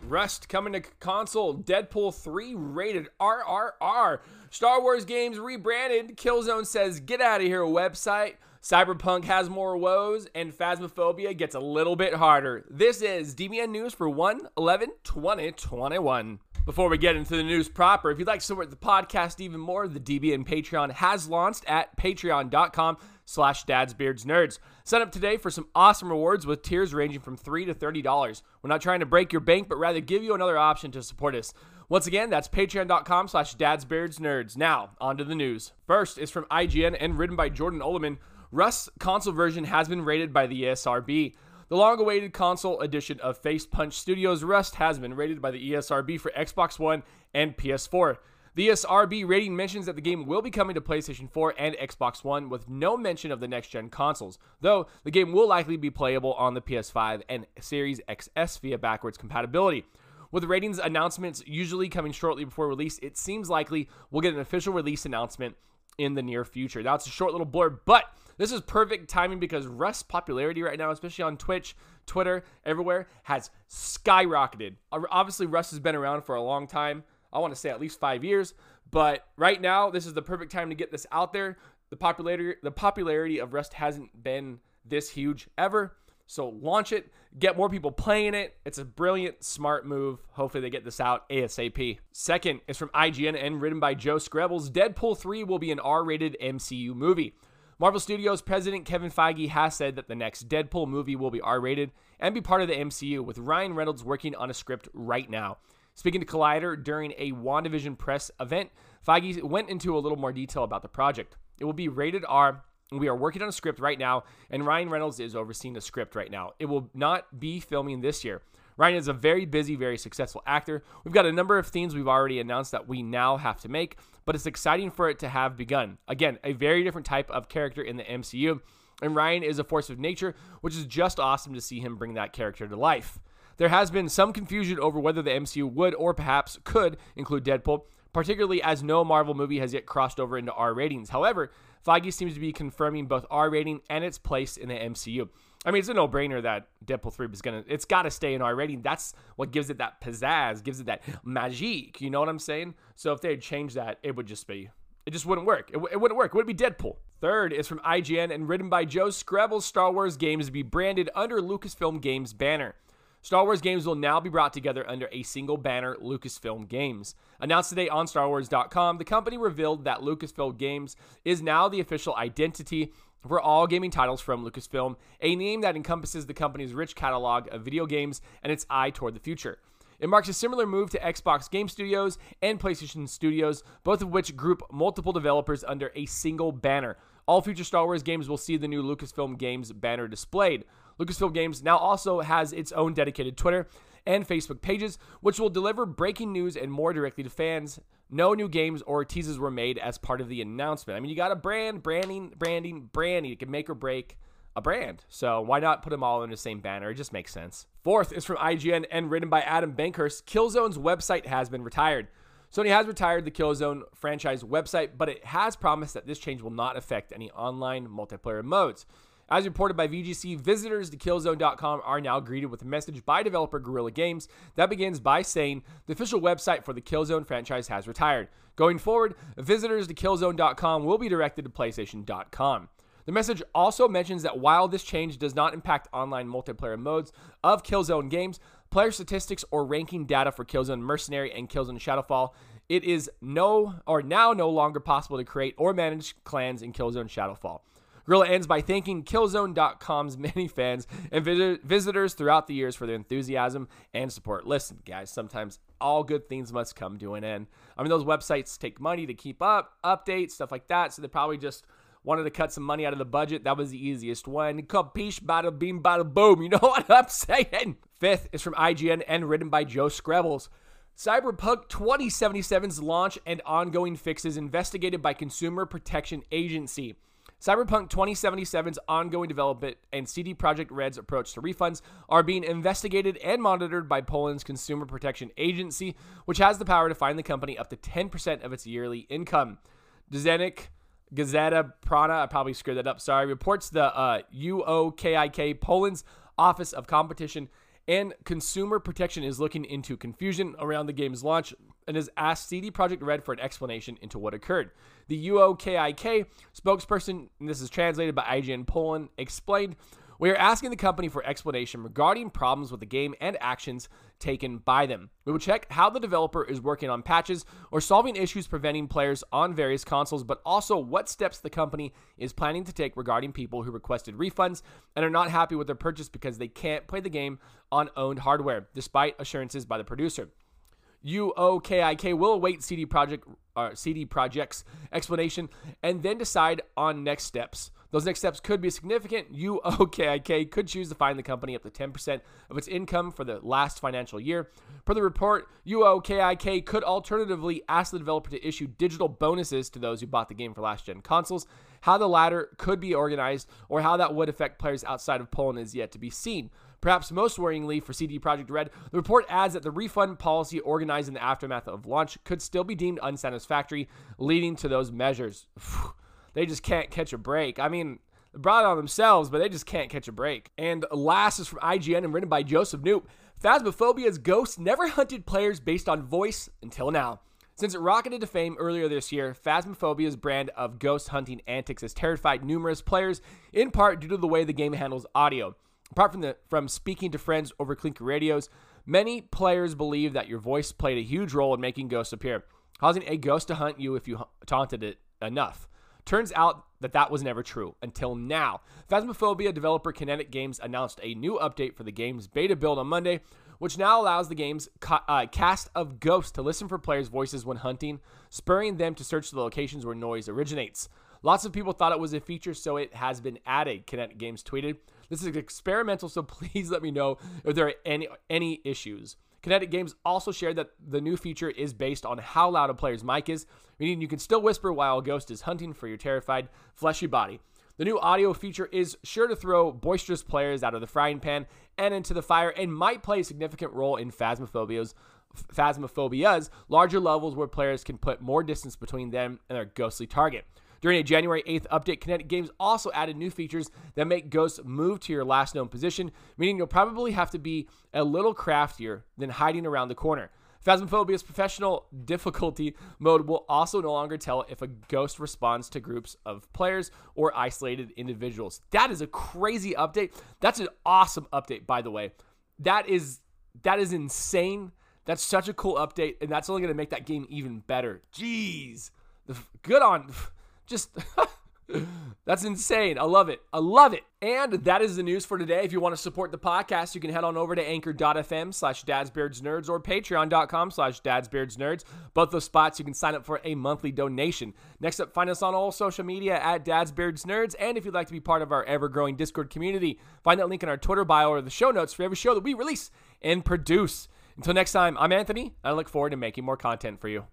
Rust coming to console. Deadpool 3 rated RRR. Star Wars games rebranded. Killzone says get out of here website. Cyberpunk has more woes, and Phasmophobia gets a little bit harder. This is DBN News for 1 11 2021. Before we get into the news proper, if you'd like to support the podcast even more, the DBN Patreon has launched at patreon.com slash dadsbeardsnerds. Sign up today for some awesome rewards with tiers ranging from 3 to $30. We're not trying to break your bank, but rather give you another option to support us. Once again, that's patreon.com slash dadsbeardsnerds. Now, on to the news. First is from IGN and written by Jordan Oloman. Rust's console version has been rated by the ESRB. The long awaited console edition of Facepunch Studios Rust has been rated by the ESRB for Xbox One and PS4. The ESRB rating mentions that the game will be coming to PlayStation 4 and Xbox One with no mention of the next gen consoles, though the game will likely be playable on the PS5 and Series XS via backwards compatibility. With ratings announcements usually coming shortly before release, it seems likely we'll get an official release announcement in the near future. Now, it's a short little blurb, but this is perfect timing because Rust's popularity right now, especially on Twitch, Twitter, everywhere, has skyrocketed. Obviously, Rust has been around for a long time. I want to say at least five years, but right now, this is the perfect time to get this out there. The popularity, the popularity of Rust hasn't been this huge ever. So launch it, get more people playing it. It's a brilliant, smart move. Hopefully they get this out ASAP. Second is from IGN and written by Joe Skrebels. Deadpool 3 will be an R-rated MCU movie. Marvel Studios president Kevin Feige has said that the next Deadpool movie will be R-rated and be part of the MCU, with Ryan Reynolds working on a script right now. Speaking to Collider during a WandaVision press event, Feige went into a little more detail about the project. It will be rated R we are working on a script right now, and Ryan Reynolds is overseeing the script right now. It will not be filming this year. Ryan is a very busy, very successful actor. We've got a number of themes we've already announced that we now have to make, but it's exciting for it to have begun. Again, a very different type of character in the MCU, and Ryan is a force of nature, which is just awesome to see him bring that character to life. There has been some confusion over whether the MCU would or perhaps could include Deadpool, particularly as no Marvel movie has yet crossed over into R ratings. However, Feige seems to be confirming both R rating and its place in the MCU. I mean, it's a no-brainer that Deadpool 3 is gonna it's gotta stay in R rating. That's what gives it that pizzazz, gives it that magique. You know what I'm saying? So if they had changed that, it would just be it just wouldn't work. It, it, wouldn't work. It would be Deadpool. Third is from IGN and written by Joe Skrebels. Star Wars games to be branded under Lucasfilm Games banner. Star Wars games will now be brought together under a single banner, Lucasfilm Games. Announced today on StarWars.com, the company revealed that Lucasfilm Games is now the official identity for all gaming titles from Lucasfilm, a name that encompasses the company's rich catalog of video games and its eye toward the future. It marks a similar move to Xbox Game Studios and PlayStation Studios, both of which group multiple developers under a single banner. All future Star Wars games will see the new Lucasfilm Games banner displayed. Lucasfilm Games now also has its own dedicated Twitter and Facebook pages, which will deliver breaking news and more directly to fans. No new games or teases were made as part of the announcement. I mean, you got a brand, branding, branding, branding. It can make or break a brand. So why not put them all in the same banner? It just makes sense. Fourth is from IGN and written by Adam Bankhurst. Killzone's website has been retired. Sony has retired the Killzone franchise website, but it has promised that this change will not affect any online multiplayer modes. As reported by VGC, visitors to Killzone.com are now greeted with a message by developer Guerrilla Games that begins by saying the official website for the Killzone franchise has retired. Going forward, visitors to Killzone.com will be directed to PlayStation.com. The message also mentions that while this change does not impact online multiplayer modes of Killzone games, player statistics or ranking data for Killzone Mercenary and Killzone Shadowfall, it is no or now no longer possible to create or manage clans in Killzone Shadowfall. Guerrilla ends by thanking Killzone.com's many fans and visitors throughout the years for their enthusiasm and support. Listen, guys, sometimes all good things must come to an end. I mean, those websites take money to keep up, updates, stuff like that, so they probably just wanted to cut some money out of the budget. That was the easiest one. Capiche, bada beam, bada boom. You know what I'm saying? Fifth is from IGN and written by Joe Skrebels. Cyberpunk 2077's launch and ongoing fixes investigated by Consumer Protection Agency. Cyberpunk 2077's ongoing development and CD Projekt Red's approach to refunds are being investigated and monitored by Poland's Consumer Protection Agency, which has the power to fine the company up to 10% of its yearly income. Dziennik Gazeta Prana, I probably screwed that up, sorry, reports the uh, UOKIK Poland's Office of Competition and Consumer Protection is looking into confusion around the game's launch and has asked CD Projekt Red for an explanation into what occurred. The UOKIK spokesperson, and this is translated by IGN Poland, explained we are asking the company for explanation regarding problems with the game and actions taken by them. We will check how the developer is working on patches or solving issues preventing players on various consoles, but also what steps the company is planning to take regarding people who requested refunds and are not happy with their purchase because they can't play the game on owned hardware, despite assurances by the producer. UOKIK will await CD Projekt uh, CD Projekt's explanation and then decide on next steps. Those next steps could be significant. UOKIK could choose to fine the company up to 10% of its income for the last financial year. Per the report, UOKIK could alternatively ask the developer to issue digital bonuses to those who bought the game for last gen consoles. How the latter could be organized or how that would affect players outside of Poland is yet to be seen. Perhaps most worryingly for CD Projekt Red, the report adds that the refund policy organized in the aftermath of launch could still be deemed unsatisfactory, leading to those measures. they just can't catch a break. I mean, they brought it on themselves, but they just can't catch a break. And last is from IGN and written by Joseph Knoop. Phasmophobia's Ghost never hunted players based on voice until now. Since it rocketed to fame earlier this year, Phasmophobia's brand of ghost hunting antics has terrified numerous players, in part due to the way the game handles audio. Apart from the from speaking to friends over clinker radios, many players believe that your voice played a huge role in making ghosts appear, causing a ghost to hunt you if you taunted it enough. Turns out that that was never true until now. Phasmophobia developer Kinetic Games announced a new update for the game's beta build on Monday, which now allows the game's ca- uh, cast of ghosts to listen for players' voices when hunting, spurring them to search the locations where noise originates. Lots of people thought it was a feature, so it has been added, Kinetic Games tweeted. This is experimental, so please let me know if there are any any issues. Kinetic Games also shared that the new feature is based on how loud a player's mic is, meaning you can still whisper while a ghost is hunting for your terrified, fleshy body. The new audio feature is sure to throw boisterous players out of the frying pan and into the fire and might play a significant role in Phasmophobia's Phasmophobia's larger levels where players can put more distance between them and their ghostly target. During a January 8th update, Kinetic Games also added new features that make ghosts move to your last known position, meaning you'll probably have to be a little craftier than hiding around the corner. Phasmophobia's professional difficulty mode will also no longer tell if a ghost responds to groups of players or isolated individuals. That is a crazy update. That's an awesome update, by the way. That is that is insane. That's such a cool update, and that's only going to make that game even better. Jeez, good on just that's insane. I love it. I love it. And that is the news for today. If you want to support the podcast, you can head on over to anchor.fm slash dadsbeardsnerds or patreon.com slash dadsbeardsnerds. Both those spots you can sign up for a monthly donation. Next up, find us on all social media at dadsbeardsnerds. And if you'd like to be part of our ever-growing Discord community, find that link in our Twitter bio or the show notes for every show that we release and produce. Until next time, I'm Anthony. I look forward to making more content for you.